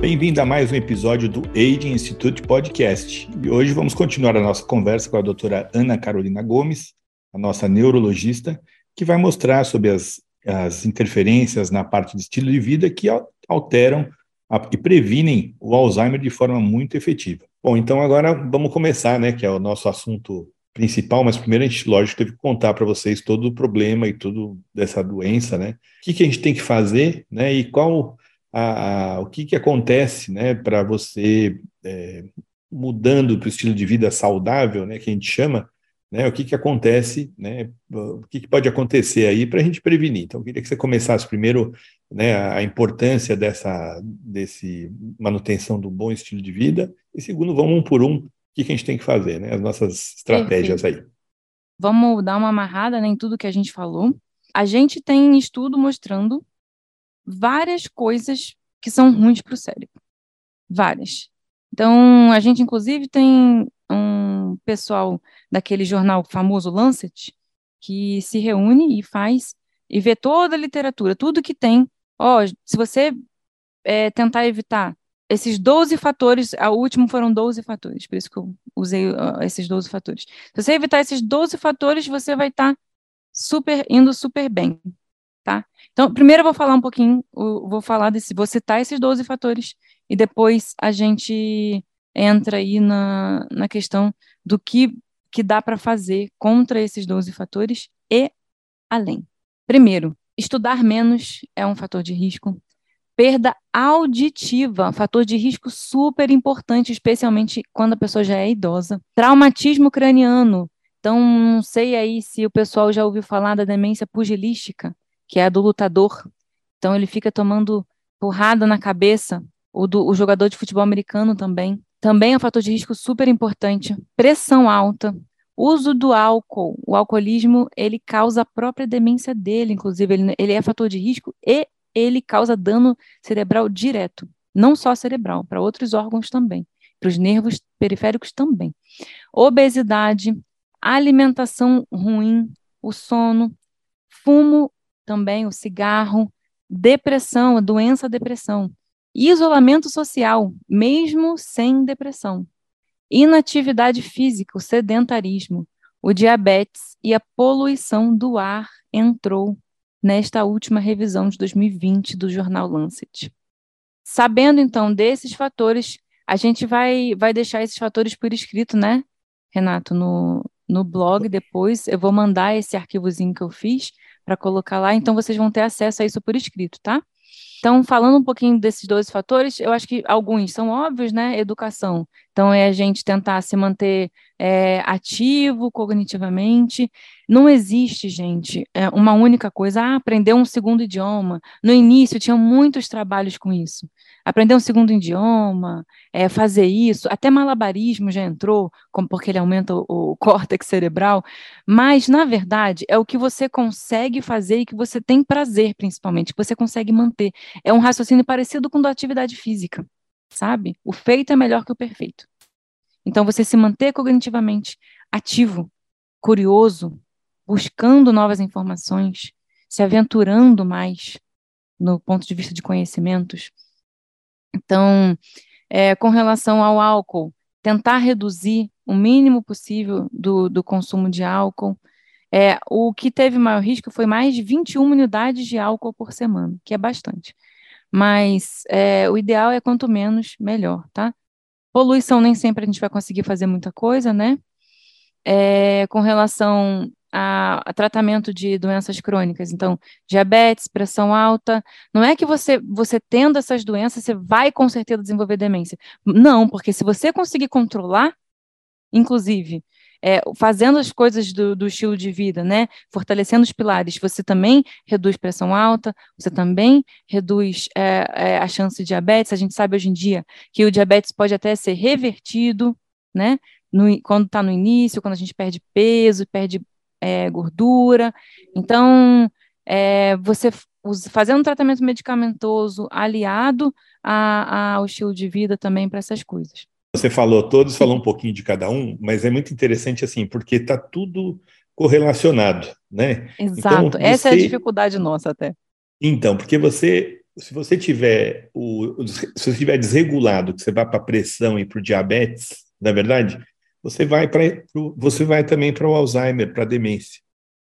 Bem-vindo a mais um episódio do Aging Institute Podcast. E hoje vamos continuar a nossa conversa com a doutora Ana Carolina Gomes, a nossa neurologista, que vai mostrar sobre as, as interferências na parte de estilo de vida que alteram a, e previnem o Alzheimer de forma muito efetiva. Bom, então agora vamos começar, né, que é o nosso assunto principal, mas primeiro a gente, lógico, teve que contar para vocês todo o problema e tudo dessa doença, né? O que, que a gente tem que fazer, né? E qual a, a o que, que acontece, né, para você é, mudando para o estilo de vida saudável, né, que a gente chama, né, o que, que acontece, né, o que, que pode acontecer aí para a gente prevenir. Então, eu queria que você começasse primeiro né, a importância dessa desse manutenção do bom estilo de vida, e segundo, vamos um por um, o que, que a gente tem que fazer, né, as nossas estratégias Perfeito. aí. Vamos dar uma amarrada né, em tudo que a gente falou. A gente tem estudo mostrando várias coisas que são ruins para o cérebro. Várias. Então, a gente, inclusive, tem um pessoal daquele jornal famoso Lancet, que se reúne e faz, e vê toda a literatura, tudo que tem. Ó, oh, se você é, tentar evitar esses 12 fatores, a último foram 12 fatores, por isso que eu usei uh, esses 12 fatores. Se você evitar esses 12 fatores, você vai estar tá super, indo super bem, tá? Então, primeiro eu vou falar um pouquinho, vou falar desse, vou citar esses 12 fatores, e depois a gente entra aí na, na questão do que, que dá para fazer contra esses 12 fatores e além. Primeiro, estudar menos é um fator de risco. Perda auditiva, fator de risco super importante, especialmente quando a pessoa já é idosa. Traumatismo craniano. Então, não sei aí se o pessoal já ouviu falar da demência pugilística, que é a do lutador. Então, ele fica tomando porrada na cabeça. O, do, o jogador de futebol americano também. Também é um fator de risco super importante. Pressão alta, uso do álcool. O alcoolismo, ele causa a própria demência dele, inclusive, ele, ele é fator de risco e ele causa dano cerebral direto. Não só cerebral, para outros órgãos também. Para os nervos periféricos também. Obesidade, alimentação ruim, o sono, fumo também, o cigarro, depressão, a doença depressão. Isolamento social, mesmo sem depressão. Inatividade física, o sedentarismo, o diabetes e a poluição do ar entrou nesta última revisão de 2020 do jornal Lancet. Sabendo então desses fatores, a gente vai, vai deixar esses fatores por escrito, né, Renato, no, no blog depois. Eu vou mandar esse arquivozinho que eu fiz para colocar lá, então vocês vão ter acesso a isso por escrito, tá? Então, falando um pouquinho desses dois fatores, eu acho que alguns são óbvios, né? Educação. Então, é a gente tentar se manter é, ativo cognitivamente. Não existe, gente, é, uma única coisa. Ah, aprender um segundo idioma. No início, tinha muitos trabalhos com isso. Aprender um segundo idioma, é, fazer isso, até malabarismo já entrou, como porque ele aumenta o, o córtex cerebral. Mas, na verdade, é o que você consegue fazer e que você tem prazer, principalmente, que você consegue manter. É um raciocínio parecido com da atividade física, sabe? O feito é melhor que o perfeito. Então, você se manter cognitivamente ativo, curioso, buscando novas informações, se aventurando mais no ponto de vista de conhecimentos. Então, é, com relação ao álcool, tentar reduzir o mínimo possível do, do consumo de álcool. É, o que teve maior risco foi mais de 21 unidades de álcool por semana, que é bastante. Mas é, o ideal é quanto menos, melhor, tá? Poluição nem sempre a gente vai conseguir fazer muita coisa, né? É, com relação a, a, tratamento de doenças crônicas, então diabetes, pressão alta, não é que você você tendo essas doenças você vai com certeza desenvolver demência, não, porque se você conseguir controlar, inclusive é, fazendo as coisas do, do, estilo de vida, né, fortalecendo os pilares, você também reduz pressão alta, você também reduz é, é, a chance de diabetes. A gente sabe hoje em dia que o diabetes pode até ser revertido, né, no, quando está no início, quando a gente perde peso, perde é, gordura. Então, é, você fazendo um tratamento medicamentoso aliado a, a, ao estilo de vida também para essas coisas. você falou, todos falou um pouquinho de cada um, mas é muito interessante assim, porque está tudo correlacionado, né? Exato, então, essa é a dificuldade nossa até. Então, porque você, se você tiver o, se você tiver desregulado, que você vai para a pressão e para o diabetes, na verdade, você vai para você vai também para o Alzheimer, para a demência,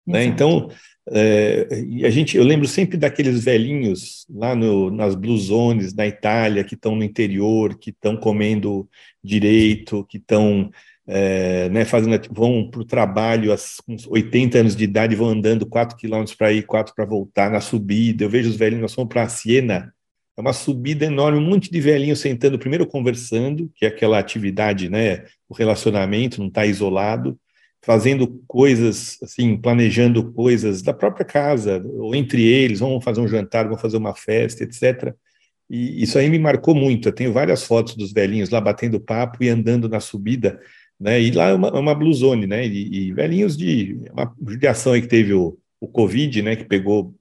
né? Então, é, a gente, eu lembro sempre daqueles velhinhos lá no, nas blue zones na Itália que estão no interior, que estão comendo direito, que estão é, né, fazendo, vão para o trabalho aos 80 anos de idade, vão andando 4 quilômetros para ir, 4 para voltar na subida. Eu vejo os velhinhos, nós fomos para a Siena, é uma subida enorme, um monte de velhinhos sentando, primeiro conversando, que é aquela atividade, né, o relacionamento, não está isolado, fazendo coisas, assim, planejando coisas da própria casa, ou entre eles, vão fazer um jantar, vão fazer uma festa, etc. E isso aí me marcou muito. Eu tenho várias fotos dos velhinhos lá batendo papo e andando na subida, né? E lá é uma, é uma né? E, e velhinhos de uma judiação aí que teve o, o Covid, né? Que pegou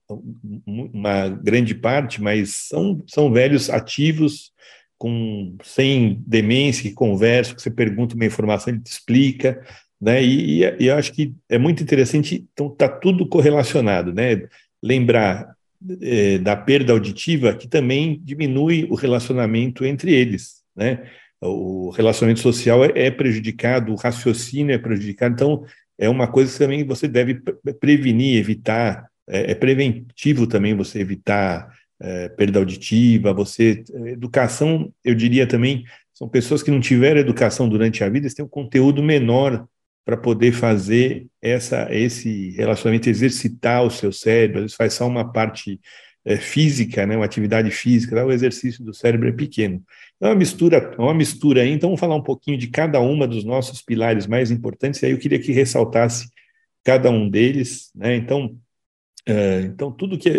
uma grande parte, mas são, são velhos ativos, com sem demência, que conversam, que você pergunta uma informação, ele te explica, né? E, e, eu acho que é muito interessante, então está tudo correlacionado, né? Lembrar é, da perda auditiva que também diminui o relacionamento entre eles, né? O relacionamento social é, é prejudicado, o raciocínio é prejudicado, então é uma coisa que também você deve prevenir, evitar, é, é preventivo também você evitar é, perda auditiva, você, educação, eu diria também, são pessoas que não tiveram educação durante a vida, eles têm um conteúdo menor para poder fazer essa, esse relacionamento, exercitar o seu cérebro, vezes faz só uma parte é, física, né, uma atividade física, o exercício do cérebro é pequeno. É uma mistura, é uma mistura aí, então vamos falar um pouquinho de cada uma dos nossos pilares mais importantes, e aí eu queria que ressaltasse cada um deles, né, então, é, então tudo que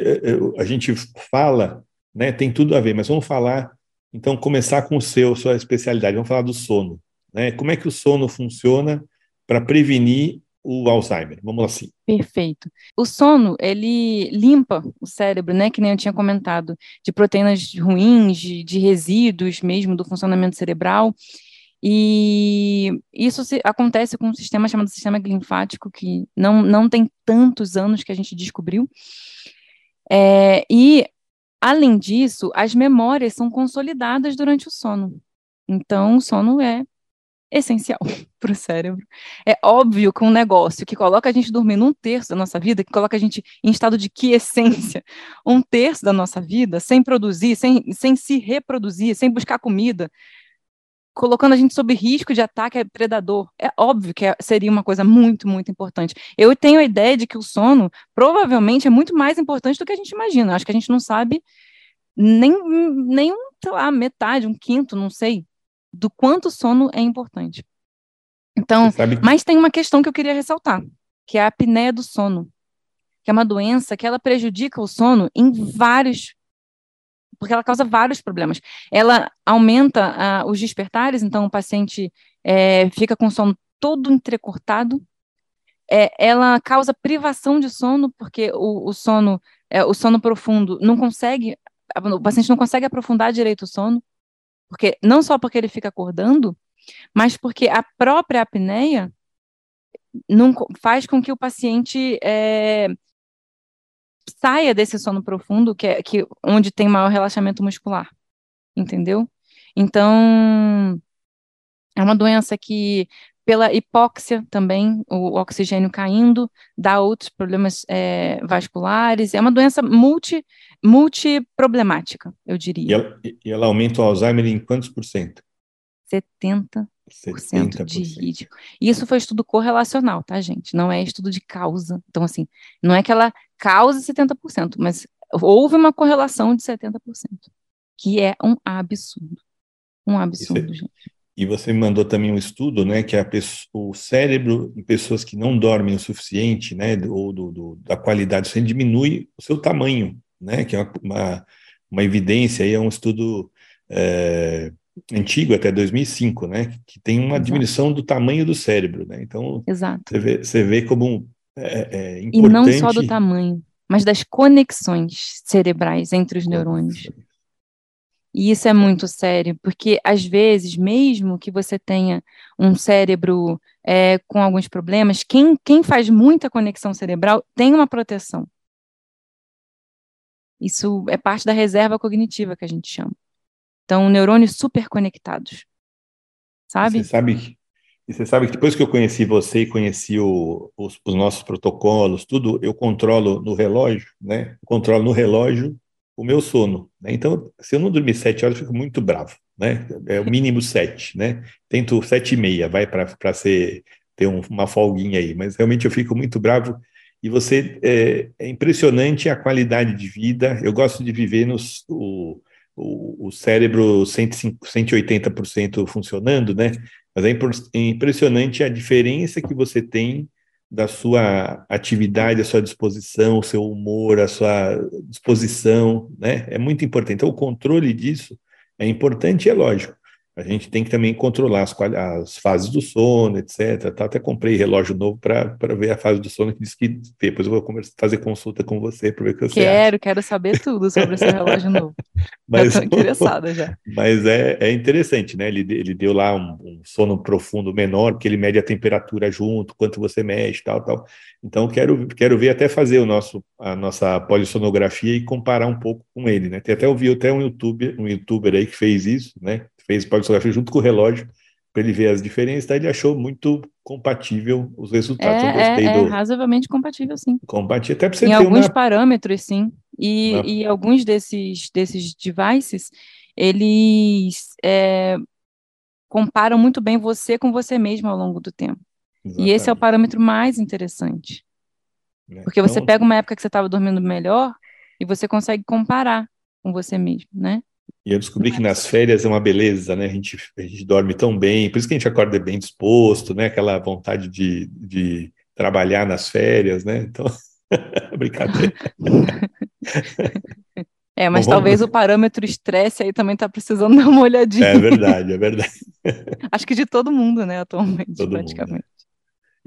a gente fala, né, tem tudo a ver, mas vamos falar, então, começar com o seu, sua especialidade, vamos falar do sono, né, como é que o sono funciona, para prevenir o Alzheimer, vamos assim. Perfeito. O sono, ele limpa o cérebro, né, que nem eu tinha comentado, de proteínas ruins, de, de resíduos mesmo do funcionamento cerebral, e isso se, acontece com um sistema chamado sistema linfático, que não, não tem tantos anos que a gente descobriu, é, e, além disso, as memórias são consolidadas durante o sono. Então, o sono é essencial para o cérebro. É óbvio que um negócio que coloca a gente dormindo um terço da nossa vida, que coloca a gente em estado de quiescência um terço da nossa vida, sem produzir, sem, sem se reproduzir, sem buscar comida, colocando a gente sob risco de ataque predador. É óbvio que é, seria uma coisa muito, muito importante. Eu tenho a ideia de que o sono provavelmente é muito mais importante do que a gente imagina. Acho que a gente não sabe nem, nem sei lá, metade, um quinto, não sei, do quanto o sono é importante. Então, mas tem uma questão que eu queria ressaltar, que é a apneia do sono, que é uma doença que ela prejudica o sono em vários porque ela causa vários problemas. Ela aumenta uh, os despertares, então o paciente é, fica com o sono todo entrecortado. É, ela causa privação de sono, porque o, o sono, é, o sono profundo não consegue, o paciente não consegue aprofundar direito o sono. Porque não só porque ele fica acordando, mas porque a própria apneia não faz com que o paciente é, saia desse sono profundo, que é que, onde tem maior relaxamento muscular, entendeu? Então, é uma doença que pela hipóxia também, o oxigênio caindo, dá outros problemas é, vasculares. É uma doença multi, multiproblemática, eu diria. E ela, e ela aumenta o Alzheimer em quantos por cento? 70%, 70%. de risco. Isso foi estudo correlacional, tá, gente? Não é estudo de causa. Então, assim, não é que ela cause 70%, mas houve uma correlação de 70%, que é um absurdo. Um absurdo, Isso é, gente. E você me mandou também um estudo, né, que é pessoa, o cérebro em pessoas que não dormem o suficiente, né, ou do, do, da qualidade, você diminui o seu tamanho, né, que é uma, uma, uma evidência, aí é um estudo é, antigo, até 2005, né, que tem uma Exato. diminuição do tamanho do cérebro, né, então Exato. Você, vê, você vê como é, é importante... E não só do tamanho, mas das conexões cerebrais entre os neurônios. E isso é muito sério, porque às vezes, mesmo que você tenha um cérebro é, com alguns problemas, quem, quem faz muita conexão cerebral tem uma proteção. Isso é parte da reserva cognitiva que a gente chama. Então, neurônios super conectados. Sabe? Você sabe e você sabe que depois que eu conheci você e conheci o, os, os, nossos protocolos, tudo, eu controlo no relógio, né? Eu controlo no relógio o meu sono. Né? Então, se eu não dormir sete horas, eu fico muito bravo, né? É o mínimo sete, né? Tento sete e meia, vai para ser ter um, uma folguinha aí, mas realmente eu fico muito bravo. E você é, é impressionante a qualidade de vida. Eu gosto de viver nos o, o, o cérebro 105, 180% funcionando, né? Mas é, é impressionante a diferença que você tem da sua atividade, a sua disposição, o seu humor, a sua disposição, né? É muito importante. Então, o controle disso é importante e é lógico. A gente tem que também controlar as, as fases do sono, etc. Tá? Até comprei relógio novo para ver a fase do sono, que diz que depois eu vou conversa, fazer consulta com você para ver o que você Quero, acha. quero saber tudo sobre esse relógio novo. mas, interessada já. Mas é, é interessante, né? Ele, ele deu lá um, um, sono profundo menor, porque ele mede a temperatura junto, quanto você mexe, tal, tal. Então, quero, quero ver até fazer o nosso, a nossa polissonografia e comparar um pouco com ele, né? Tem até ouvi até um youtuber, um youtuber aí que fez isso, né? Fez polissografia junto com o relógio para ele ver as diferenças, tá? ele achou muito compatível os resultados. É, é, é do... razoavelmente compatível, sim. Compatível, até para você em ter alguns uma... parâmetros, sim. E, uma... e alguns desses, desses devices, eles é, comparam muito bem você com você mesmo ao longo do tempo. Exatamente. E esse é o parâmetro mais interessante. É, Porque então... você pega uma época que você estava dormindo melhor e você consegue comparar com você mesmo, né? E eu descobri que nas férias é uma beleza, né? A gente, a gente dorme tão bem, por isso que a gente acorda bem disposto, né? Aquela vontade de, de trabalhar nas férias, né? Então, brincadeira. É, mas Bom, talvez vamos... o parâmetro estresse aí também está precisando dar uma olhadinha. É verdade, é verdade. Acho que de todo mundo, né, atualmente, todo praticamente. Mundo, né?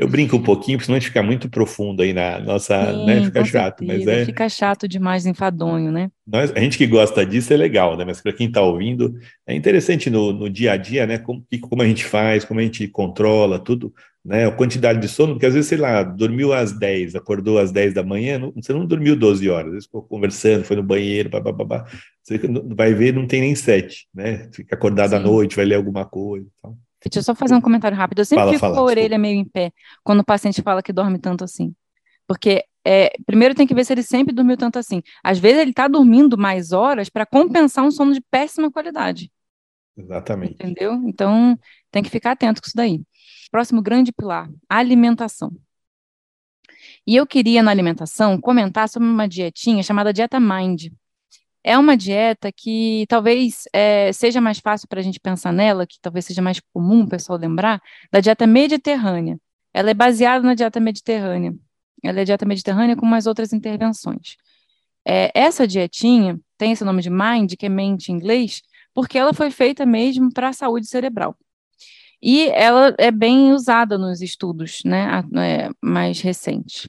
Eu brinco um pouquinho, porque senão a gente fica muito profundo aí na nossa, Sim, né? Fica chato, certeza. mas é. Fica chato demais, enfadonho, né? Nós, a gente que gosta disso é legal, né? Mas para quem está ouvindo, é interessante no, no dia a dia, né? Como, como a gente faz, como a gente controla tudo, né? A quantidade de sono, porque às vezes, sei lá, dormiu às 10, acordou às 10 da manhã, não, você não dormiu 12 horas, às vezes ficou conversando, foi no banheiro, babá. Você vai ver, não tem nem 7, né? Fica acordado Sim. à noite, vai ler alguma coisa. Então. Deixa eu só fazer um comentário rápido. Eu sempre fala, fico fala, com a orelha desculpa. meio em pé quando o paciente fala que dorme tanto assim. Porque é, primeiro tem que ver se ele sempre dormiu tanto assim. Às vezes ele está dormindo mais horas para compensar um sono de péssima qualidade. Exatamente. Entendeu? Então tem que ficar atento com isso daí. Próximo grande pilar: alimentação. E eu queria, na alimentação, comentar sobre uma dietinha chamada Dieta Mind. É uma dieta que talvez é, seja mais fácil para a gente pensar nela, que talvez seja mais comum o pessoal lembrar, da dieta mediterrânea. Ela é baseada na dieta mediterrânea. Ela é dieta mediterrânea com mais outras intervenções. É, essa dietinha tem esse nome de MIND, que é mente em inglês, porque ela foi feita mesmo para a saúde cerebral. E ela é bem usada nos estudos né, é, mais recentes.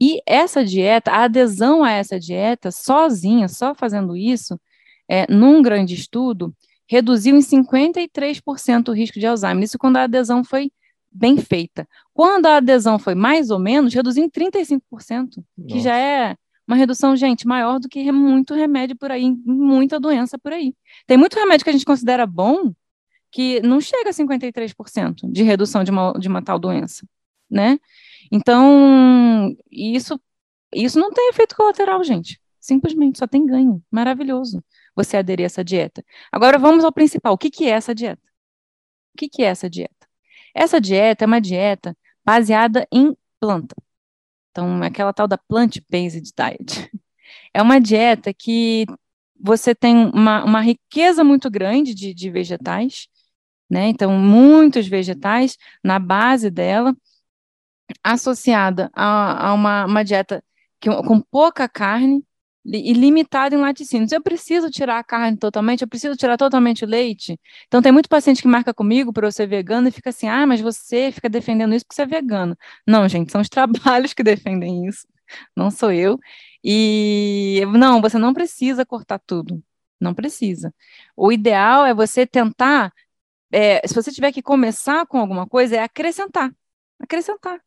E essa dieta, a adesão a essa dieta, sozinha, só fazendo isso, é, num grande estudo, reduziu em 53% o risco de Alzheimer. Isso quando a adesão foi bem feita. Quando a adesão foi mais ou menos, reduziu em 35%, Nossa. que já é uma redução, gente, maior do que muito remédio por aí, muita doença por aí. Tem muito remédio que a gente considera bom, que não chega a 53% de redução de uma, de uma tal doença, né? Então, isso, isso não tem efeito colateral, gente. Simplesmente só tem ganho. Maravilhoso você aderir a essa dieta. Agora vamos ao principal. O que, que é essa dieta? O que, que é essa dieta? Essa dieta é uma dieta baseada em planta. Então, é aquela tal da plant-based diet. É uma dieta que você tem uma, uma riqueza muito grande de, de vegetais, né? Então, muitos vegetais na base dela, associada a, a uma, uma, dieta que, com pouca carne e limitada em laticínios. Eu preciso tirar a carne totalmente, eu preciso tirar totalmente o leite. Então, tem muito paciente que marca comigo para eu ser vegano e fica assim: ah, mas você fica defendendo isso porque você é vegano. Não, gente, são os trabalhos que defendem isso, não sou eu. E não, você não precisa cortar tudo. Não precisa. O ideal é você tentar, é, se você tiver que começar com alguma coisa, é acrescentar. Acrescentar.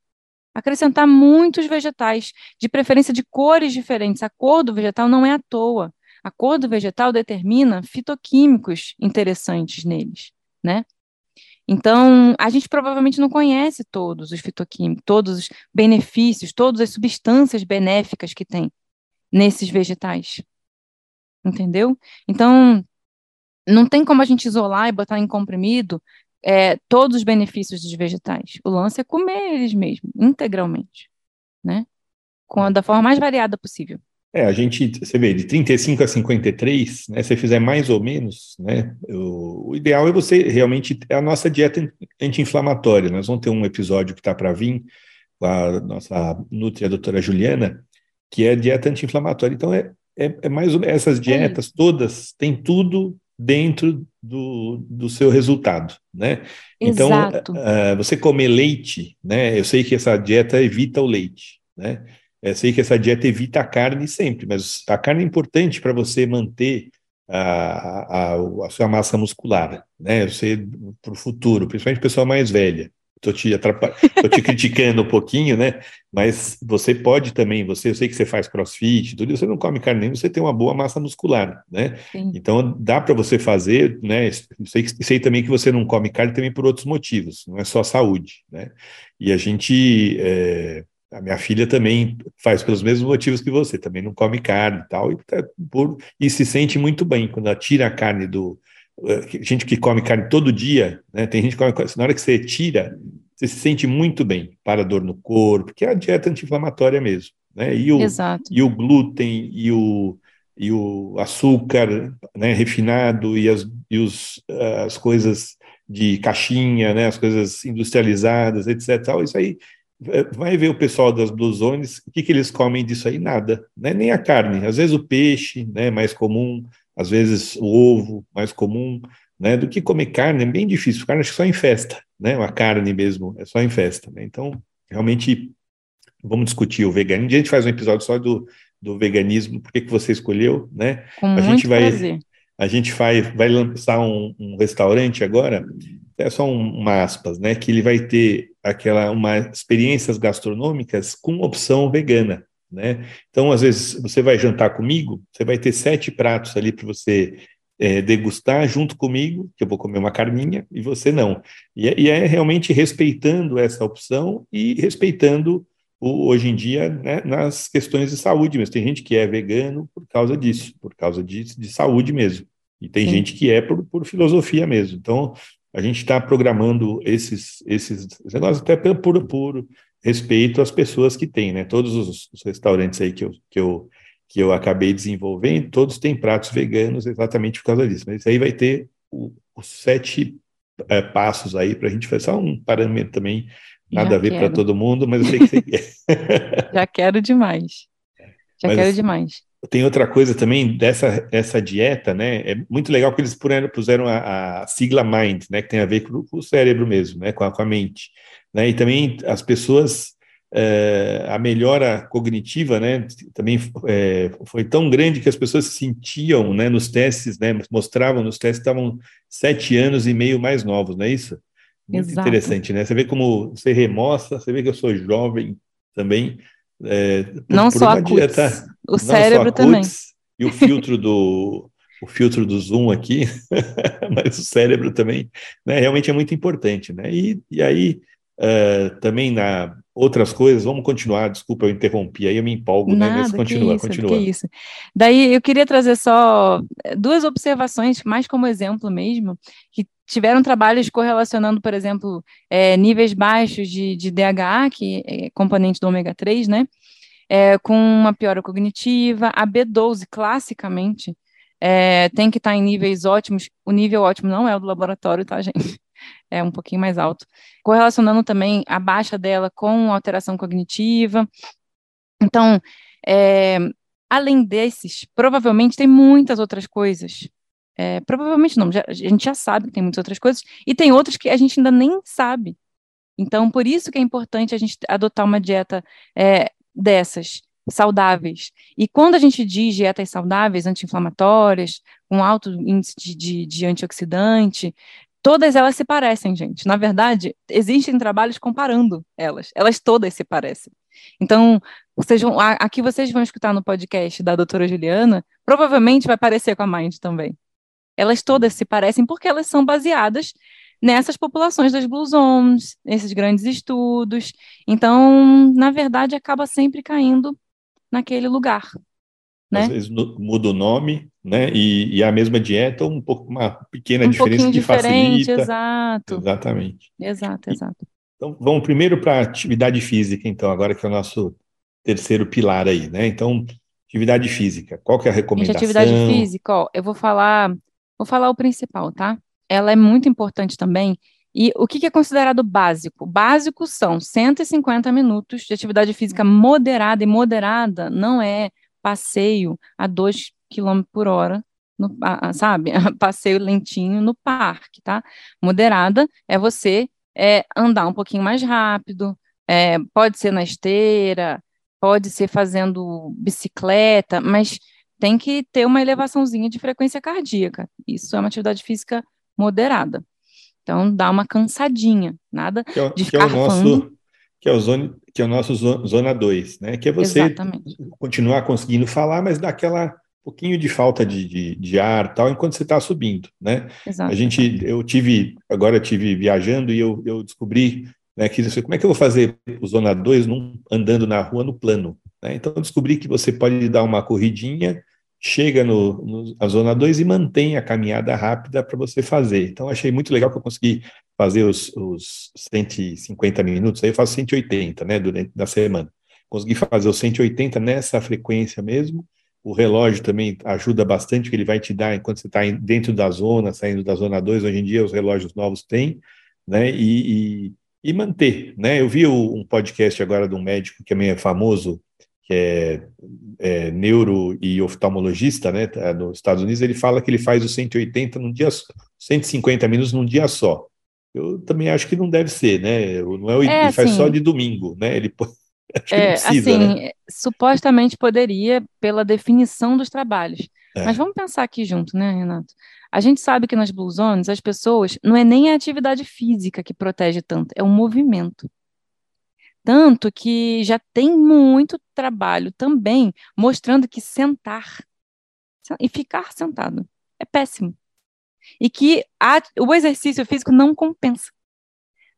Acrescentar muitos vegetais, de preferência de cores diferentes. A cor do vegetal não é à toa. A cor do vegetal determina fitoquímicos interessantes neles, né? Então, a gente provavelmente não conhece todos os fitoquímicos, todos os benefícios, todas as substâncias benéficas que tem nesses vegetais. Entendeu? Então, não tem como a gente isolar e botar em comprimido é, todos os benefícios dos vegetais. O lance é comer eles mesmo, integralmente, né? Com a, da forma mais variada possível. É, a gente, você vê, de 35 a 53, né, se fizer mais ou menos, né, o, o ideal é você realmente, é a nossa dieta anti-inflamatória, nós vamos ter um episódio que está para vir, com a nossa nutri, a doutora Juliana, que é dieta anti-inflamatória, então é, é, é mais ou menos, essas dietas é todas, tem tudo dentro do, do seu resultado, né? Então, uh, você comer leite, né, eu sei que essa dieta evita o leite, né, eu sei que essa dieta evita a carne sempre, mas a carne é importante para você manter a, a, a, sua massa muscular, né? Você para o futuro, principalmente pessoa mais velha. Estou te, tô te criticando um pouquinho, né? Mas você pode também, você, eu sei que você faz crossfit, tudo, você não come carne nem, você tem uma boa massa muscular, né? Sim. Então dá para você fazer, né? Sei, sei também que você não come carne também por outros motivos, não é só saúde, né? E a gente é, a minha filha também faz pelos mesmos motivos que você, também não come carne e tal, e, tá por, e se sente muito bem quando ela tira a carne do. Eh, gente que come carne todo dia, né? Tem gente que come, na hora que você tira, você se sente muito bem, para a dor no corpo, que é a dieta anti-inflamatória mesmo. Né? E, o, Exato. e o glúten e o, e o açúcar né, refinado e, as, e os, as coisas de caixinha, né, as coisas industrializadas, etc. Isso aí é, vai ver o pessoal das Blue Zones, o que, que eles comem disso aí? Nada, né? nem a carne. Às vezes o peixe, né, mais comum, às vezes o ovo, mais comum, né, do que comer carne, é bem difícil. Carne acho que só em festa, né, uma carne mesmo, é só em festa. Né? Então, realmente, vamos discutir o veganismo. Um dia a gente faz um episódio só do, do veganismo, por que você escolheu, né? Com a gente vai prazer. A gente vai, vai lançar um, um restaurante agora é só um, uma aspas, né, que ele vai ter aquela uma experiências gastronômicas com opção vegana, né? Então, às vezes você vai jantar comigo, você vai ter sete pratos ali para você é, degustar junto comigo, que eu vou comer uma carninha e você não. E, é, e é realmente respeitando essa opção e respeitando o, hoje em dia né, nas questões de saúde mesmo. Tem gente que é vegano por causa disso, por causa de, de saúde mesmo. E tem Sim. gente que é por, por filosofia mesmo. Então, a gente está programando esses, esses negócios até por, por respeito às pessoas que têm, né? Todos os, os, restaurantes aí que eu, que, eu, que eu acabei desenvolvendo, todos têm pratos veganos exatamente por causa disso. Mas isso aí vai ter o, os sete é, passos aí para a gente fazer só um parâmetro também, nada Já a ver para todo mundo, mas eu sei que você quer. Já quero demais. Já mas, quero demais. Tem outra coisa também dessa essa dieta, né? É muito legal que eles puseram, a, a, sigla MIND, né? Que tem a ver com, o cérebro mesmo, né? Com a, com a, mente, né? E também as pessoas é, a melhora cognitiva, né? Também é, foi tão grande que as pessoas se sentiam, né? Nos testes, né? Mostravam nos testes estavam sete anos e meio mais novos, não é isso? Muito Exato. interessante, né? Você vê como você remostra, você vê que eu sou jovem também é, não só a dieta, o cérebro também. E o filtro do o filtro do zoom aqui, mas o cérebro também, né, realmente é muito importante, né? E, e aí uh, também na outras coisas, vamos continuar, desculpa, eu interrompi, aí eu me empolgo, Nada, né? Mas continua, isso, continua. isso. Daí eu queria trazer só duas observações, mais como exemplo mesmo, que tiveram trabalhos correlacionando, por exemplo, é, níveis baixos de, de DHA, que é componente do ômega 3, né? É, com uma piora cognitiva. A B12, classicamente, é, tem que estar em níveis ótimos. O nível ótimo não é o do laboratório, tá, gente? É um pouquinho mais alto. Correlacionando também a baixa dela com alteração cognitiva. Então, é, além desses, provavelmente tem muitas outras coisas é, provavelmente não, já, a gente já sabe que tem muitas outras coisas, e tem outras que a gente ainda nem sabe. Então, por isso que é importante a gente adotar uma dieta é, dessas, saudáveis. E quando a gente diz dietas saudáveis, anti-inflamatórias, com alto índice de, de, de antioxidante, todas elas se parecem, gente. Na verdade, existem trabalhos comparando elas. Elas todas se parecem. Então, vocês vão, aqui vocês vão escutar no podcast da doutora Juliana, provavelmente vai parecer com a Mind também. Elas todas se parecem porque elas são baseadas nessas populações das Blue Zones, nesses grandes estudos. Então, na verdade, acaba sempre caindo naquele lugar. Né? Às vezes muda o nome, né? E, e a mesma dieta, um pouco uma pequena um diferença que diferente, facilita. Exato. Exatamente. Exato, exato. Então, vamos primeiro para atividade física, então, agora que é o nosso terceiro pilar aí, né? Então, atividade física, qual que é a recomendação? Gente, atividade física, ó, eu vou falar, vou falar o principal, tá? Ela é muito importante também. E o que, é considerado básico? Básico são 150 minutos de atividade física moderada, e moderada não é passeio a 2 km por hora, no, sabe? passeio lentinho no parque, tá? Moderada é você é, andar um pouquinho mais rápido, é, pode ser na esteira, pode ser fazendo bicicleta, mas tem que ter uma elevaçãozinha de frequência cardíaca. Isso é uma atividade física moderada. Então, dá uma cansadinha, nada que é, de ficar que é o nosso, que é o zone, que é o nosso zona 2, né? Que é você Exatamente. continuar conseguindo falar, mas dá aquela pouquinho de falta de, de, de ar tal enquanto você está subindo, né? Exato. A gente, eu tive, agora eu tive viajando e eu, eu descobri né, que como é que eu vou fazer o zona 2 num, andando na rua no plano? Né? Então eu descobri que você pode dar uma corridinha, chega no, no na zona 2 e mantém a caminhada rápida para você fazer. Então achei muito legal que eu consegui fazer os, os 150 minutos, aí eu faço 180, né, durante da semana. Consegui fazer os 180 nessa frequência mesmo, o relógio também ajuda bastante, que ele vai te dar enquanto você está dentro da zona, saindo da zona 2. Hoje em dia, os relógios novos têm, né? E, e, e manter, né? Eu vi um podcast agora de um médico que também é famoso, que é, é, neuro e oftalmologista, né? Tá nos Estados Unidos, ele fala que ele faz os 180 num dia, 150 minutos num dia só. Eu também acho que não deve ser, né? Não é, o, é ele faz só assim de domingo, né? Ele Acho é, precisa, assim, né? supostamente poderia pela definição dos trabalhos. É. Mas vamos pensar aqui junto, né, Renato? A gente sabe que nas Blue Zones, as pessoas, não é nem a atividade física que protege tanto, é o movimento. Tanto que já tem muito trabalho também mostrando que sentar e ficar sentado é péssimo. E que a, o exercício físico não compensa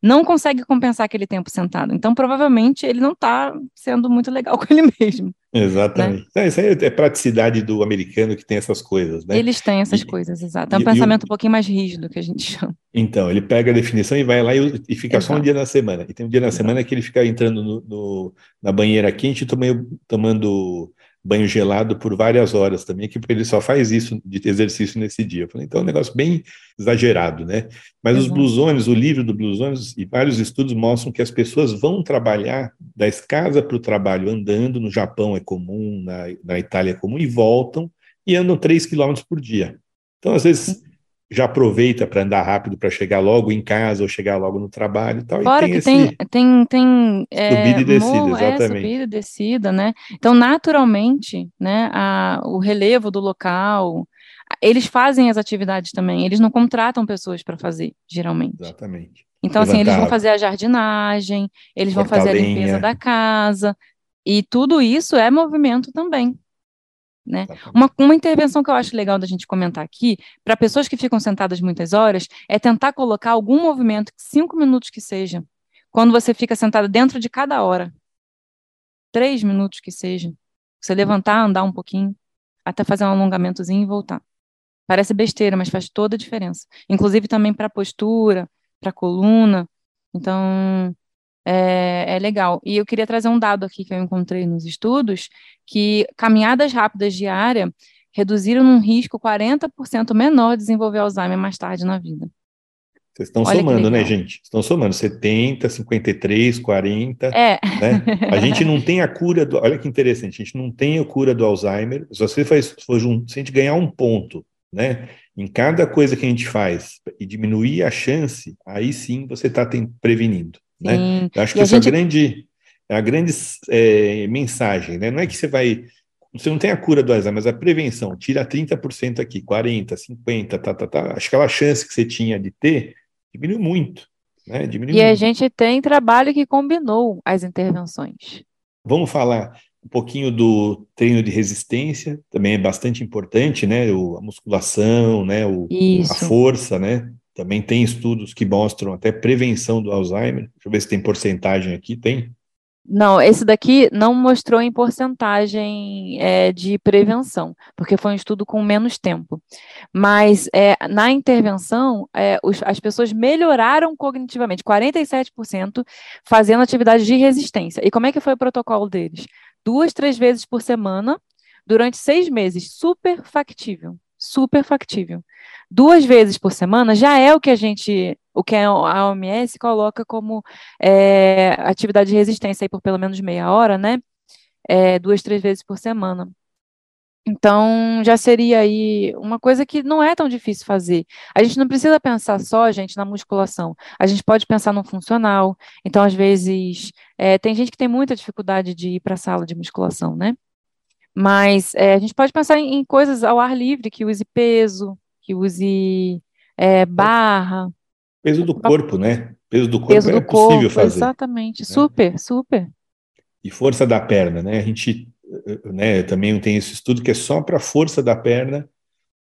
não consegue compensar aquele tempo sentado. Então, provavelmente, ele não está sendo muito legal com ele mesmo. Exatamente. Né? Isso aí é praticidade do americano que tem essas coisas, né? Eles têm essas e, coisas, exato. É um e, pensamento e o... um pouquinho mais rígido que a gente chama. Então, ele pega a definição e vai lá e, e fica exato. só um dia na semana. E tem um dia na exato. semana que ele fica entrando no, no, na banheira quente e tomando, tomando banho gelado por várias horas também, que ele só faz isso de exercício nesse dia. Falei, então é um negócio bem exagerado, né? Mas Exato. os blusones, o livro do blusones e vários estudos mostram que as pessoas vão trabalhar da casa para o trabalho andando, no Japão é comum, na, na Itália é comum, e voltam e andam 3 quilômetros por dia. Então, às vezes, já aproveita para andar rápido para chegar logo em casa ou chegar logo no trabalho e tal. Fora e tem que esse... tem, tem, tem é, subida e descida, morro, exatamente. É, subida e descida, né? Então, naturalmente, né, a, o relevo do local, eles fazem as atividades também, eles não contratam pessoas para fazer, geralmente. Exatamente. Então, Levantar, assim, eles vão fazer a jardinagem, eles vão fazer a limpeza da casa, e tudo isso é movimento também. Né? Uma, uma intervenção que eu acho legal da gente comentar aqui, para pessoas que ficam sentadas muitas horas, é tentar colocar algum movimento, cinco minutos que seja, quando você fica sentado dentro de cada hora. Três minutos que seja. Você levantar, andar um pouquinho, até fazer um alongamentozinho e voltar. Parece besteira, mas faz toda a diferença. Inclusive também para a postura, para a coluna. Então, é, é, legal. E eu queria trazer um dado aqui que eu encontrei nos estudos, que caminhadas rápidas diárias reduziram um risco 40% menor de desenvolver Alzheimer mais tarde na vida. Vocês estão Olha somando, né, gente? Estão somando 70, 53, 40. É. Né? A gente não tem a cura do. Olha que interessante, a gente não tem a cura do Alzheimer. Se você faz, se a gente ganhar um ponto, né, em cada coisa que a gente faz e diminuir a chance, aí sim você está prevenindo. Né? Eu acho que essa, gente... grande, é a grande é, mensagem, né? Não é que você vai. Você não tem a cura do Alzheimer, mas a prevenção. Tira 30% aqui, 40%, 50%, tá, tá, tá. Acho que aquela chance que você tinha de ter diminuiu muito. Né? Diminuiu e muito. a gente tem trabalho que combinou as intervenções. Vamos falar um pouquinho do treino de resistência, também é bastante importante, né? O, a musculação, né? O, a força, né? Também tem estudos que mostram até prevenção do Alzheimer. Deixa eu ver se tem porcentagem aqui. Tem? Não, esse daqui não mostrou em porcentagem é, de prevenção, porque foi um estudo com menos tempo. Mas é, na intervenção, é, os, as pessoas melhoraram cognitivamente, 47%, fazendo atividade de resistência. E como é que foi o protocolo deles? Duas, três vezes por semana, durante seis meses. Super factível. Super factível duas vezes por semana já é o que a gente, o que a OMS coloca como é, atividade de resistência aí por pelo menos meia hora, né? É, duas, três vezes por semana. Então, já seria aí uma coisa que não é tão difícil fazer. A gente não precisa pensar só, gente, na musculação. A gente pode pensar no funcional. Então, às vezes, é, tem gente que tem muita dificuldade de ir para a sala de musculação, né? Mas é, a gente pode pensar em, em, coisas ao ar livre, que use peso, que use é, barra. Peso do corpo, né? Peso do corpo Peso é do possível corpo, fazer. Exatamente, né? super, super. E força da perna, né? A gente né, também tem esse estudo que é só para força da perna.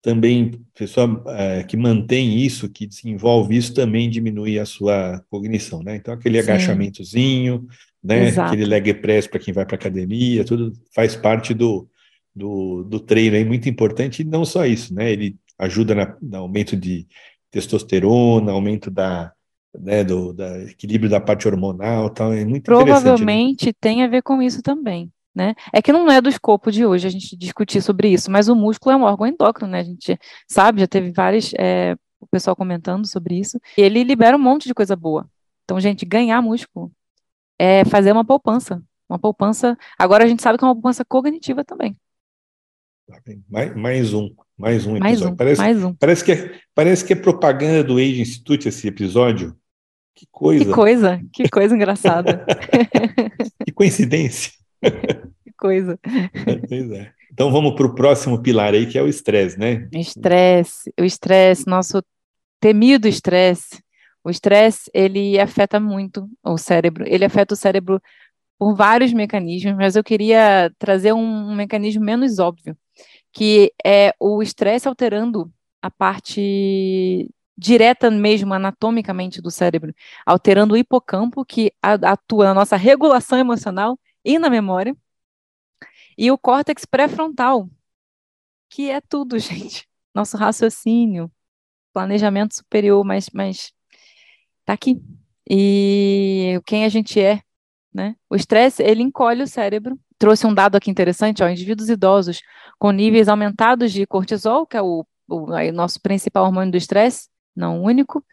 Também, pessoa é, que mantém isso, que desenvolve isso, também diminui a sua cognição, né? Então, aquele Sim. agachamentozinho, né? Exato. Aquele leg press para quem vai para academia, tudo faz parte do, do, do treino, é muito importante. E não só isso, né? Ele ajuda na, no aumento de testosterona, aumento da, né, do da equilíbrio da parte hormonal, tal, é muito Provavelmente né? tem a ver com isso também. Né? É que não é do escopo de hoje a gente discutir sobre isso, mas o músculo é um órgão endócrino, né? A gente sabe, já teve vários é, o pessoal comentando sobre isso. E ele libera um monte de coisa boa. Então, gente, ganhar músculo é fazer uma poupança. Uma poupança. Agora a gente sabe que é uma poupança cognitiva também. Tá mais, mais um. Mais um episódio. Mais um, parece, mais um. Parece, que é, parece que é propaganda do Age Institute esse episódio. Que coisa. Que coisa, que coisa engraçada. que coincidência. que coisa. Pois é. Então vamos para o próximo pilar aí, que é o estresse, né? Estresse, o estresse, nosso temido estresse. O estresse, ele afeta muito o cérebro. Ele afeta o cérebro por vários mecanismos, mas eu queria trazer um, mecanismo menos óbvio, que é o estresse alterando a parte direta mesmo anatomicamente do cérebro, alterando o hipocampo, que atua na nossa regulação emocional e na memória, e o córtex pré-frontal, que é tudo, gente. Nosso raciocínio, planejamento superior, mas tá aqui. E quem a gente é, né? O estresse, ele encolhe o cérebro trouxe um dado aqui interessante, ó, indivíduos idosos com níveis aumentados de cortisol, que é o, o, o nosso principal hormônio do estresse, não único,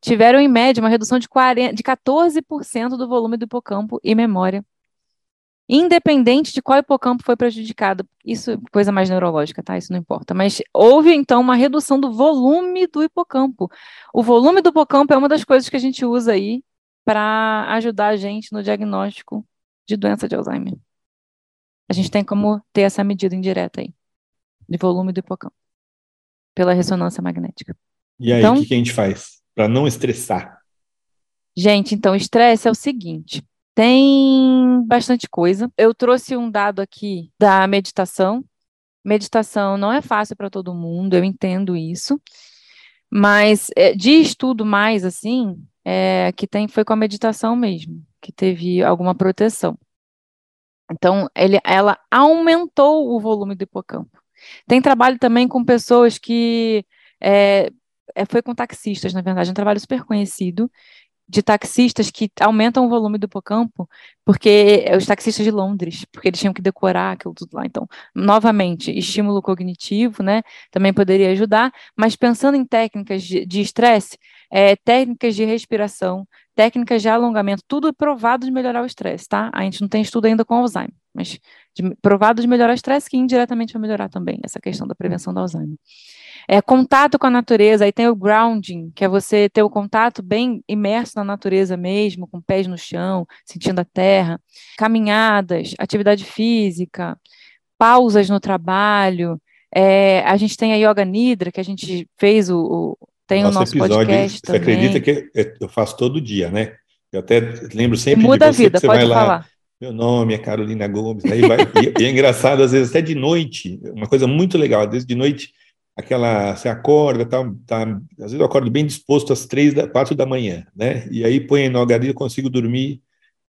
tiveram em média uma redução de, 40, de 14% do volume do hipocampo e memória. Independente de qual hipocampo foi prejudicado, isso é coisa mais neurológica, tá? Isso não importa. Mas houve então uma redução do volume do hipocampo. O volume do hipocampo é uma das coisas que a gente usa aí para ajudar a gente no diagnóstico de doença de Alzheimer. A gente tem como ter essa medida indireta aí, de volume do hipocampo, pela ressonância magnética. E aí, então, o que, que a gente faz para não estressar? Gente, então, estresse é o seguinte: tem bastante coisa. Eu trouxe um dado aqui da meditação. Meditação não é fácil para todo mundo, eu entendo isso. Mas é, de estudo mais assim, é, que tem foi com a meditação mesmo, que teve alguma proteção. Então, ele, ela aumentou o volume do hipocampo. Tem trabalho também com pessoas que. É, é, foi com taxistas, na verdade, um trabalho super conhecido, de taxistas que aumentam o volume do hipocampo, porque os taxistas de Londres, porque eles tinham que decorar aquilo tudo lá. Então, novamente, estímulo cognitivo, né, também poderia ajudar, mas pensando em técnicas de estresse, é, técnicas de respiração, técnicas de alongamento, tudo provado de melhorar o estresse, tá? A gente não tem estudo ainda com Alzheimer, mas de, provado de melhorar o estresse, que indiretamente vai melhorar também essa questão da prevenção do Alzheimer. É, contato com a natureza, aí tem o grounding, que é você ter o contato bem imerso na natureza mesmo, com pés no chão, sentindo a terra, caminhadas, atividade física, pausas no trabalho. É, a gente tem a Yoga Nidra, que a gente fez o, o tem Nosso o nosso episódio, podcast você também. acredita que eu faço todo dia, né? Eu até lembro sempre muda de você, a vida, você pode vai falar. lá. Meu nome é Carolina Gomes. Aí vai, e, e é engraçado, às vezes, até de noite, uma coisa muito legal, às vezes de noite, aquela, você acorda, tá, tá, às vezes eu acordo bem disposto às três, da, quatro da manhã, né? E aí põe no HD, eu consigo dormir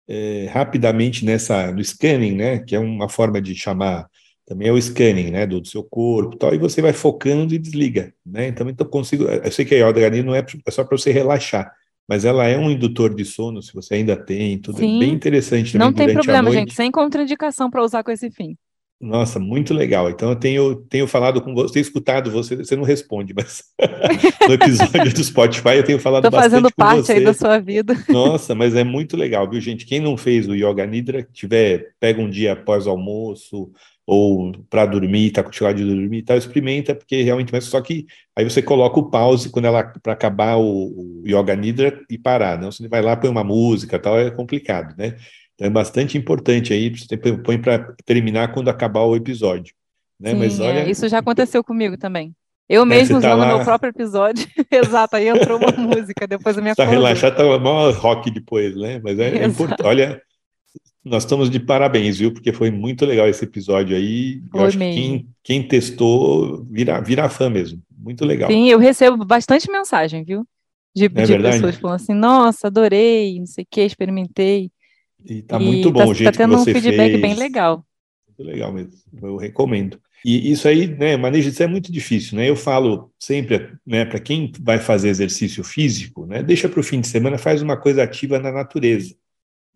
é, rapidamente nessa, no scanning, né? Que é uma forma de chamar também é o scanning, né, do, do seu corpo, tal, e você vai focando e desliga, né? Então, então consigo, eu sei que a yoga não é, é só para você relaxar, mas ela é um indutor de sono, se você ainda tem, tudo Sim. é bem interessante também Não tem problema, gente, sem contraindicação para usar com esse fim. Nossa, muito legal. Então eu tenho, tenho falado com você, tenho escutado você, você não responde, mas no episódio do Spotify eu tenho falado Tô bastante fazendo com parte você. aí da sua vida. Nossa, mas é muito legal, viu, gente? Quem não fez o Yoga Nidra, tiver, pega um dia após o almoço ou para dormir, tá com dificuldade de dormir, tá, experimenta, porque realmente, mas só que aí você coloca o pause quando ela para acabar o, o Yoga Nidra e parar, não? Você vai lá põe uma música, tal, é complicado, né? Então é bastante importante aí, você põe para terminar quando acabar o episódio, né? Sim, mas olha, é, isso já aconteceu comigo também. Eu É, mesmo tá usando lá- meu próprio episódio. Exato, aí entrou uma música, depois a minha Tá acordei. relaxado, tá maior rock depois, né? Mas é, é importante. Olha, nós estamos de parabéns, viu? Porque foi muito legal esse episódio aí. Eu Foi acho que mesmo. quem, quem testou vira, vira fã mesmo. Muito legal. Sim, eu recebo bastante mensagem, viu? De, É de pessoas falando assim, nossa, adorei, não sei o que, experimentei. E tá E muito tá, bom o tá que tendo um feedback fez. bem legal. Muito legal mesmo. Eu recomendo. E isso aí, né, manejo disso é muito difícil, né? Eu falo sempre, né, para quem vai fazer exercício físico, né, deixa para o fim de semana, faz uma coisa ativa na natureza,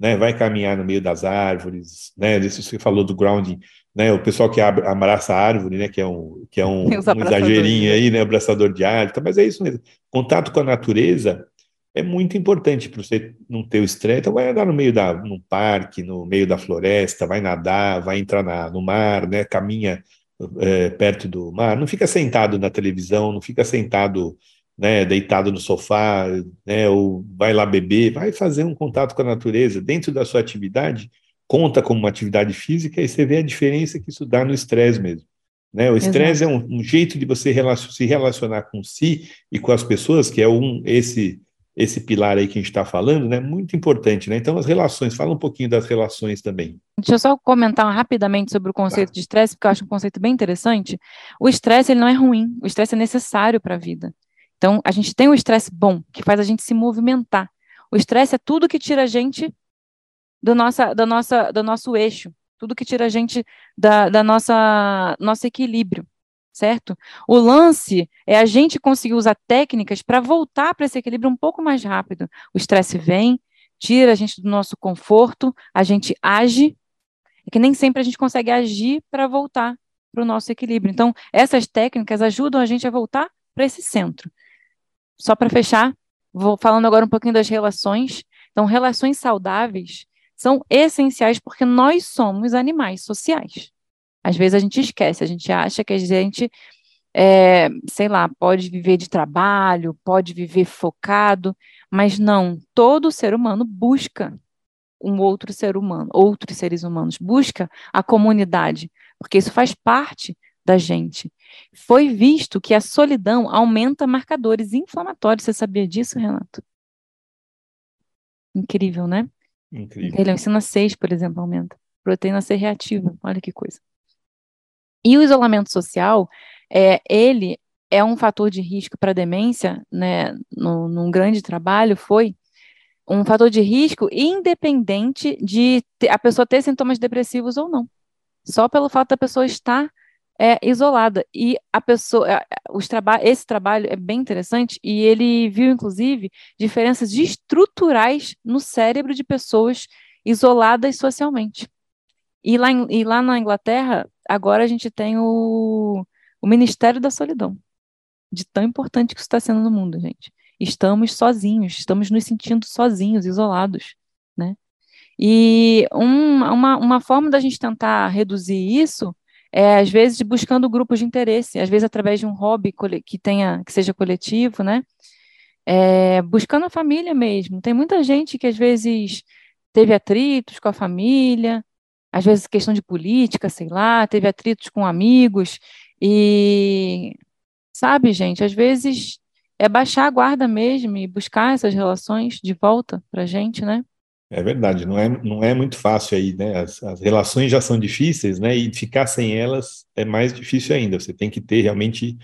né? Vai caminhar no meio das árvores, né? Isso você falou do grounding, né? O pessoal que abre, abraça a árvore, né, que é um que é um, um exagerinho né? aí, né, abraçador de árvore, tá? mas é isso mesmo. Contato com a natureza é muito importante para você não ter o estresse. Então, vai andar no meio da, num parque, no meio da floresta, vai nadar, vai entrar na, no mar, né? Caminha é, perto do mar. Não fica sentado na televisão, não fica sentado, né? Deitado no sofá, né? Ou vai lá beber, vai fazer um contato com a natureza dentro da sua atividade. Conta como uma atividade física e você vê a diferença que isso dá no estresse mesmo. Né? O estresse é um, um jeito de você relacion, se relacionar com si e com as pessoas, que é um esse esse pilar aí que a gente está falando, né? Muito importante, né? Então, as relações, fala um pouquinho das relações também. Deixa eu só comentar rapidamente sobre o conceito de estresse, porque eu acho um conceito bem interessante. O estresse, ele não é ruim, o estresse é necessário para a vida. Então, a gente tem um estresse bom, que faz a gente se movimentar. O estresse é tudo que tira a gente do, nossa, da nossa, do nosso eixo, tudo que tira a gente da, da nossa nosso equilíbrio, certo? O lance é a gente conseguir usar técnicas para voltar para esse equilíbrio um pouco mais rápido. O estresse vem, tira a gente do nosso conforto, a gente age, é que nem sempre a gente consegue agir para voltar para o nosso equilíbrio. Então, essas técnicas ajudam a gente a voltar para esse centro. Só para fechar, vou falando agora um pouquinho das relações. Então, relações saudáveis são essenciais porque nós somos animais sociais. Às vezes a gente esquece, a gente acha que a gente, é, sei lá, pode viver de trabalho, pode viver focado, mas não, todo ser humano busca um outro ser humano, outros seres humanos, busca a comunidade, porque isso faz parte da gente. Foi visto que a solidão aumenta marcadores inflamatórios. Você sabia disso, Renato? Incrível, né? Incrível. Interleucina 6, por exemplo, aumenta. Proteína C reativa, olha que coisa. E o isolamento social, é, ele é um fator de risco para demência, né, no, num grande trabalho, foi um fator de risco independente de a pessoa ter sintomas depressivos ou não. Só pelo fato da pessoa estar é, isolada. E a pessoa, os traba esse trabalho é bem interessante e ele viu, inclusive, diferenças estruturais no cérebro de pessoas isoladas socialmente. E lá, em, e lá na Inglaterra, agora a gente tem o, o Ministério da Solidão, de tão importante que isso está sendo no mundo, gente. estamos sozinhos, estamos nos sentindo sozinhos, isolados, né? E um, uma, uma forma da gente tentar reduzir isso é, às vezes, buscando grupos de interesse, às vezes através de um hobby que tenha, que seja coletivo, né? É, buscando a família mesmo. Tem muita gente que às vezes teve atritos com a família, às vezes questão de política, sei lá, teve atritos com amigos, e sabe, gente, às vezes é baixar a guarda mesmo e buscar essas relações de volta para a gente, né? É verdade, não é, não é muito fácil aí, né? As, as, relações já são difíceis, né? E ficar sem elas é mais difícil ainda. Você tem que ter realmente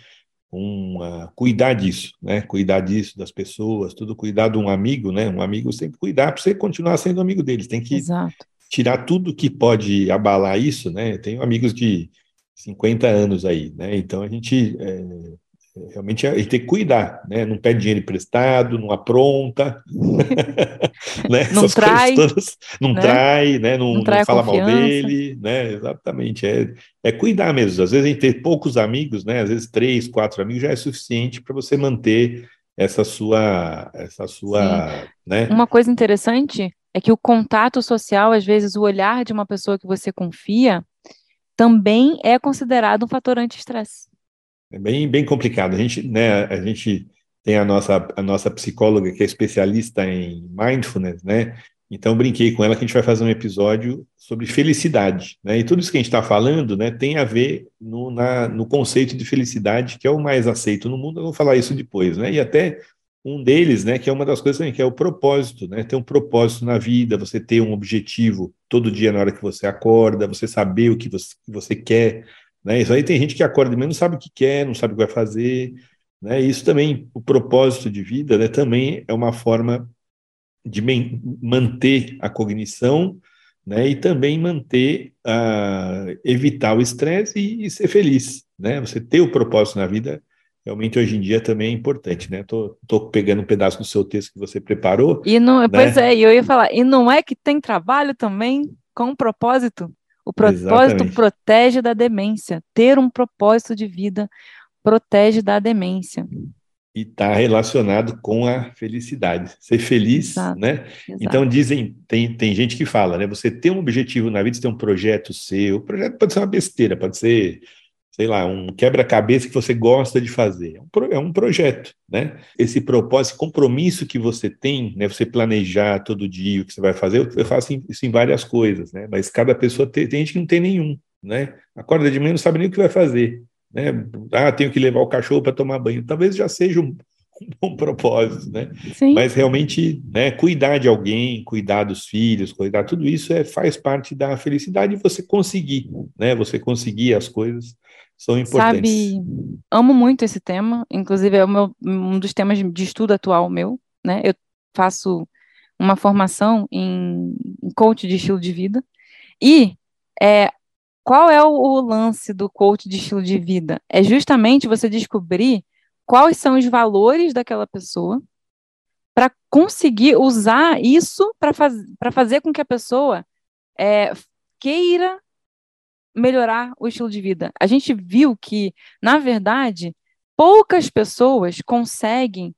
um cuidar disso, né? Cuidar disso das pessoas, tudo cuidar de um amigo, né? Um amigo você tem que cuidar para você continuar sendo amigo deles. Tem que Exato. tirar tudo que pode abalar isso, né? Tenho amigos de 50 anos aí, né? Então a gente é, realmente a gente tem que cuidar, né? Não pede dinheiro emprestado, não apronta, né? Não Essas trai, todas, não né? trai, né? Não, não, trai não fala mal dele, né? Exatamente, é, é cuidar mesmo. Às vezes a gente tem poucos amigos, né? Às vezes três, quatro amigos já é suficiente para você manter essa sua, essa sua, Sim. né? Uma coisa interessante é que o contato social, às vezes o olhar de uma pessoa que você confia, também é considerado um fator anti-estresse. É bem, bem complicado. A gente, né, a gente tem a nossa, a nossa psicóloga que é especialista em mindfulness, né? Então brinquei com ela que a gente vai fazer um episódio sobre felicidade, né? E tudo isso que a gente está falando, né, tem a ver no, na, no conceito de felicidade que é o mais aceito no mundo. Eu vou falar isso depois, né? E até um deles, né, que é uma das coisas também, que é o propósito, né? Ter um propósito na vida, você ter um objetivo todo dia na hora que você acorda, você saber o que você, que você quer, né? Isso aí tem gente que acorda de manhã, não sabe o que quer, não sabe o que vai fazer. Né? Isso também, o propósito de vida, né, também é uma forma de manter a cognição né, e também manter, uh, evitar o estresse e, e, ser feliz. Né? Você ter o propósito na vida, realmente hoje em dia também é importante. Né? Tô, tô pegando um pedaço do seu texto que você preparou. E não, né? Pois é, eu ia falar, e não é que tem trabalho também com propósito? O propósito Exatamente. protege da demência. Ter um propósito de vida protege da demência. E está relacionado com a felicidade. Ser feliz, Exato. né? Exato. Então dizem, tem, tem gente que fala, né? Você tem um objetivo na vida, você tem um projeto seu. O projeto pode ser uma besteira, pode ser sei lá, um quebra-cabeça que você gosta de fazer. É um, pro, é um projeto, né? Esse propósito, compromisso que você tem, né? Você planejar todo dia o que você vai fazer, eu, eu faço isso em várias coisas, né? Mas cada pessoa tem, tem gente que não tem nenhum, né? Acorda de manhã não sabe nem o que vai fazer, né? Ah, tenho que levar o cachorro para tomar banho. Talvez já seja um, um bom propósito, né? Sim. Mas realmente, né, cuidar de alguém, cuidar dos filhos, cuidar tudo isso é faz parte da felicidade você conseguir, né? Você conseguir as coisas são importantes. Sabe, amo muito esse tema, inclusive é o meu, um dos temas de estudo atual meu, né? Eu faço uma formação em, em coach de estilo de vida. E é, qual é o, o lance do coach de estilo de vida? É justamente você descobrir quais são os valores daquela pessoa para conseguir usar isso para faz, fazer com que a pessoa é, queira melhorar o estilo de vida. A gente viu que, na verdade, poucas pessoas conseguem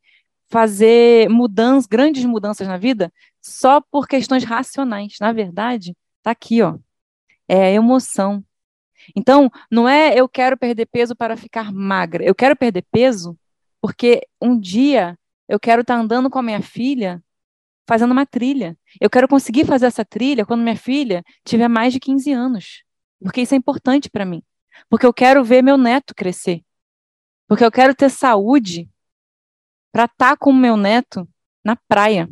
fazer mudanças, grandes mudanças na vida só por questões racionais. Na verdade, tá aqui, ó. É a emoção. Então, não é eu quero perder peso para ficar magra. Eu quero perder peso porque um dia eu quero estar tá andando com a minha filha fazendo uma trilha. Eu quero conseguir fazer essa trilha quando minha filha tiver mais de 15 anos. Porque isso é importante para mim. Porque eu quero ver meu neto crescer. Porque eu quero ter saúde para estar tá com o meu neto na praia.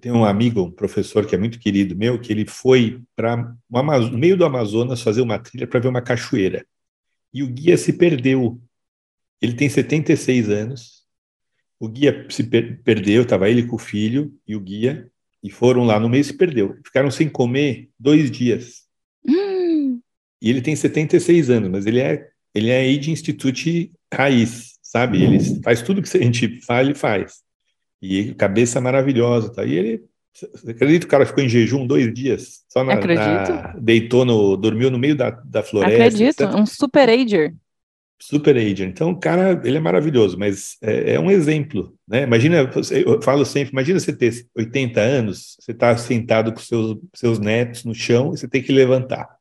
Tem um amigo, um professor que é muito querido meu, que ele foi para no meio do Amazonas fazer uma trilha para ver uma cachoeira. E o guia se perdeu. Ele tem 76 anos. O guia se per perdeu, estava ele com o filho e o guia, e foram lá no meio e se perdeu. Ficaram sem comer dois dias. E ele tem 76 anos, mas ele é, ele é Age Institute raiz, sabe? Ele faz tudo que a gente fala, ele faz. E cabeça maravilhosa, tá? E ele, acredito que o cara ficou em jejum dois dias, só na, Acredito. Na, deitou no, dormiu no meio da, da floresta. Acredito, etc. um super ager. Super agent. Então, o cara, ele é maravilhoso, mas é, é, um exemplo, né? Imagina, eu falo sempre, imagina você ter 80 anos, você está sentado com seus, seus netos no chão e você tem que levantar.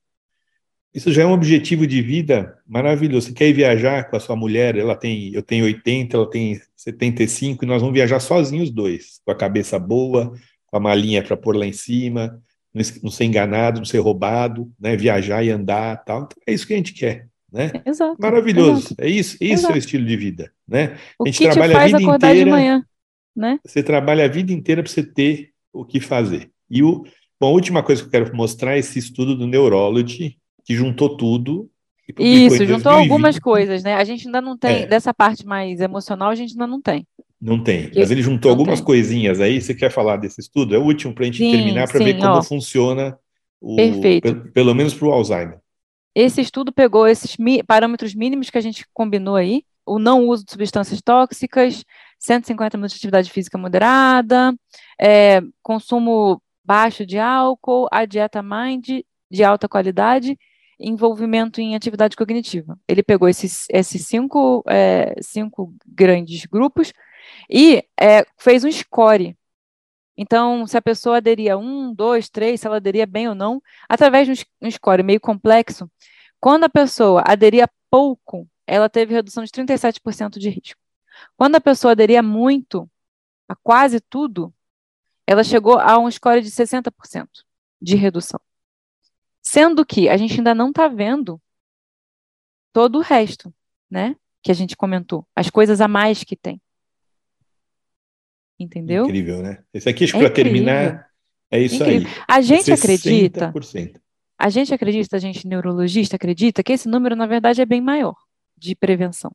Isso já é um objetivo de vida maravilhoso. Você quer ir viajar com a sua mulher, ela tem, eu tenho 80, ela tem 75, e nós vamos viajar sozinhos os dois, com a cabeça boa, com a malinha para pôr lá em cima, não ser enganado, não ser roubado, né? Viajar e andar, tal. Então, é isso que a gente quer né? Exato. Maravilhoso. Exato. É isso, isso exato. é o estilo de vida, né? O a gente que trabalha a vida inteira. De manhã, né? Você trabalha a vida inteira para você ter o que fazer. E o bom, a última coisa que eu quero mostrar é esse estudo do Neurology que juntou tudo. Isso, juntou algumas coisas, né? A gente ainda não tem é. dessa parte mais emocional, a gente ainda não tem. Não tem, mas ele juntou algumas tem. coisinhas aí. Você quer falar desse estudo? É o último para a gente sim, terminar para ver como ó. funciona o, Perfeito. Pelo, pelo menos para o Alzheimer. Esse estudo pegou esses parâmetros mínimos que a gente combinou aí, o não uso de substâncias tóxicas, 150 minutos de atividade física moderada, é, consumo baixo de álcool, a dieta Mind de alta qualidade, envolvimento em atividade cognitiva. Ele pegou esses, esses cinco, é, cinco grandes grupos e é, fez um score então, se a pessoa aderia um, dois, três, se ela aderia bem ou não, através de um score meio complexo, quando a pessoa aderia pouco, ela teve redução de 37% de risco. Quando a pessoa aderia muito, a quase tudo, ela chegou a um score de 60% de redução. Sendo que a gente ainda não está vendo todo o resto, né? Que a gente comentou, as coisas a mais que tem. Entendeu? Incrível, né? Esse aqui, acho que é para terminar, é isso incrível. aí. A gente acredita. A gente acredita, a gente neurologista acredita que esse número, na verdade, é bem maior de prevenção,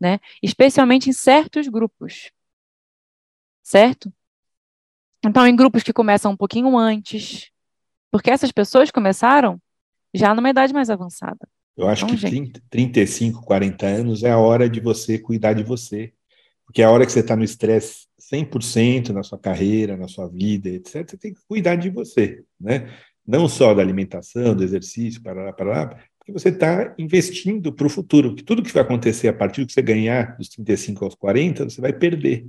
né? Especialmente em certos grupos. Certo? Então, em grupos que começam um pouquinho antes, porque essas pessoas começaram já numa idade mais avançada. Eu acho então, que gente... 35, 40 anos é a hora de você cuidar de você. Porque é a hora que você está no estresse 100% na sua carreira, na sua vida, etc., você tem que cuidar de você, né? Não só da alimentação, do exercício, para lá, para lá, porque você está investindo para o futuro, que tudo que vai acontecer a partir do que você ganhar dos 35 aos 40, você vai perder.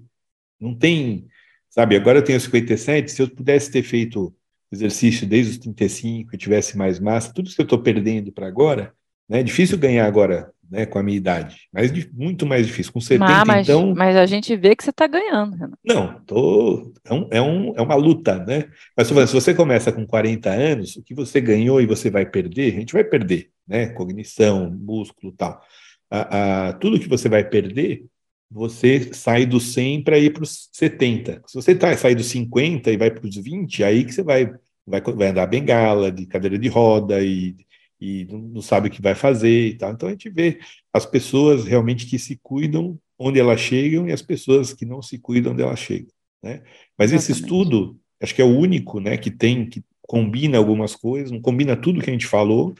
Não tem, sabe, agora eu tenho 57, se eu pudesse ter feito exercício desde os 35 e tivesse mais massa, tudo que eu estou perdendo para agora, né, é difícil ganhar agora né, com a minha idade. Mas muito mais difícil. Com 70, mas, então. Mas a gente vê que você está ganhando, Renan. Não, tô, é, um, é, um, é uma luta, né? Mas falando, se você começa com 40 anos, o que você ganhou e você vai perder, a gente vai perder, né? Cognição, músculo tal. A, a, tudo que você vai perder, você sai do 100 para ir para os 70. Se você tá, sai dos 50 e vai para os 20, aí que você vai, vai, vai andar bengala, de cadeira de roda e e não sabe o que vai fazer e tal. Então a gente vê as pessoas realmente que se cuidam onde elas chegam e as pessoas que não se cuidam onde elas chegam. Né? Mas Exatamente. esse estudo, acho que é o único né, que tem, que combina algumas coisas, não combina tudo que a gente falou,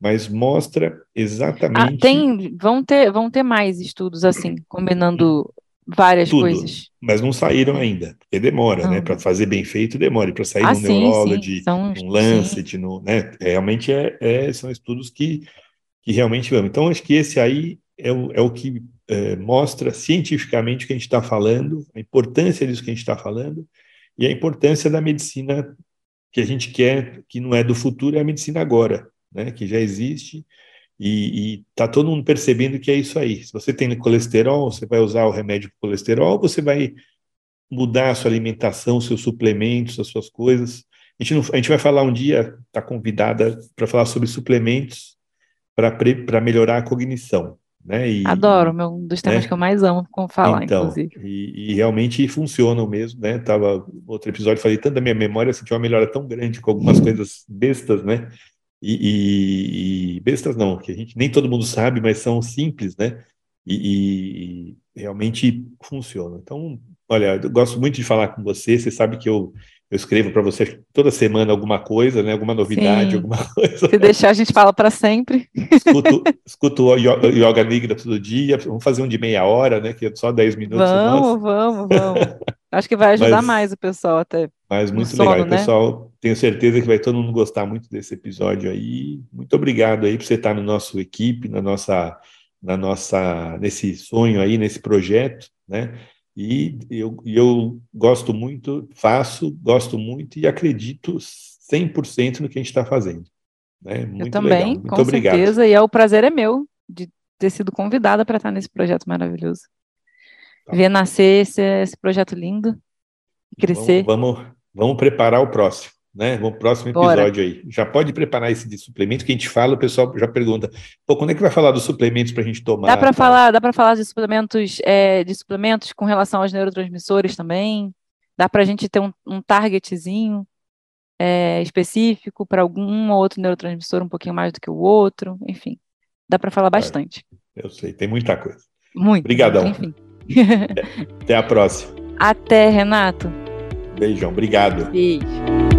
mas mostra exatamente. Ah, tem, vão ter, vão ter mais estudos assim, combinando várias Tudo, coisas. Mas não saíram ainda, porque demora, né? Para fazer bem feito, demora. Para sair ah, no Neurology, no Lancet, sim. no, né? Realmente é, é, são estudos que, que realmente vão. Então, acho que esse aí é o, é o que é, mostra cientificamente o que a gente está falando, a importância disso que a gente está falando, e a importância da medicina que a gente quer, que não é do futuro, é a medicina agora, né? Que já existe e está todo mundo percebendo que é isso aí. Se você tem colesterol, você vai usar o remédio para colesterol, você vai mudar a sua alimentação, seus suplementos, as suas coisas. A gente, não, a gente vai falar um dia, está convidada para falar sobre suplementos para melhorar a cognição. Né? E, Adoro, meu, um dos temas né? que eu mais amo com falar, então, inclusive. E, e, realmente funcionam mesmo, né? Tava outro episódio, falei tanto da minha memória, senti uma melhora tão grande com algumas coisas bestas, né? E, e, e, bestas não, que a gente nem todo mundo sabe, mas são simples, né? E, e realmente funcionam. Então, olha, eu gosto muito de falar com você. Você sabe que eu, eu escrevo para você toda semana alguma coisa, né? Alguma novidade, Sim. alguma coisa. Se deixar, a gente fala para sempre. Escuto, escuto o Yoga Nigra todo dia. Vamos fazer um de meia hora, né? Que é só 10 minutos. Vamos, vamos, vamos. Acho que vai ajudar mas, mais o pessoal até. Mas muito sono, legal. Né? pessoal, tenho certeza que vai todo mundo gostar muito desse episódio aí. Muito obrigado aí por você estar no nosso equipe, na nossa na nossa, nesse sonho aí, nesse projeto, né? E eu, eu gosto muito, faço, gosto muito e acredito 100% no que a gente está fazendo. Né? Muito eu também, legal. Muito com obrigado. certeza, e é o prazer é meu de ter sido convidada para estar nesse projeto maravilhoso. Tá. Ver nascer esse, esse projeto lindo, crescer. Vamos, vamos, vamos preparar o próximo né? No próximo episódio Bora. aí. Já pode preparar esse de suplemento que a gente fala, o pessoal já pergunta, pô, quando é que vai falar dos suplementos para a gente tomar? Dá para falar, dá para falar de suplementos, é, de suplementos com relação aos neurotransmissores também. Dá para a gente ter um, um targetzinho é, específico para algum ou outro neurotransmissor um pouquinho mais do que o outro, enfim. Dá para falar bastante. Eu sei, tem muita coisa. Muito. Obrigadão. Enfim. Até a próxima. Até, Renato. Beijão, obrigado. Beijo.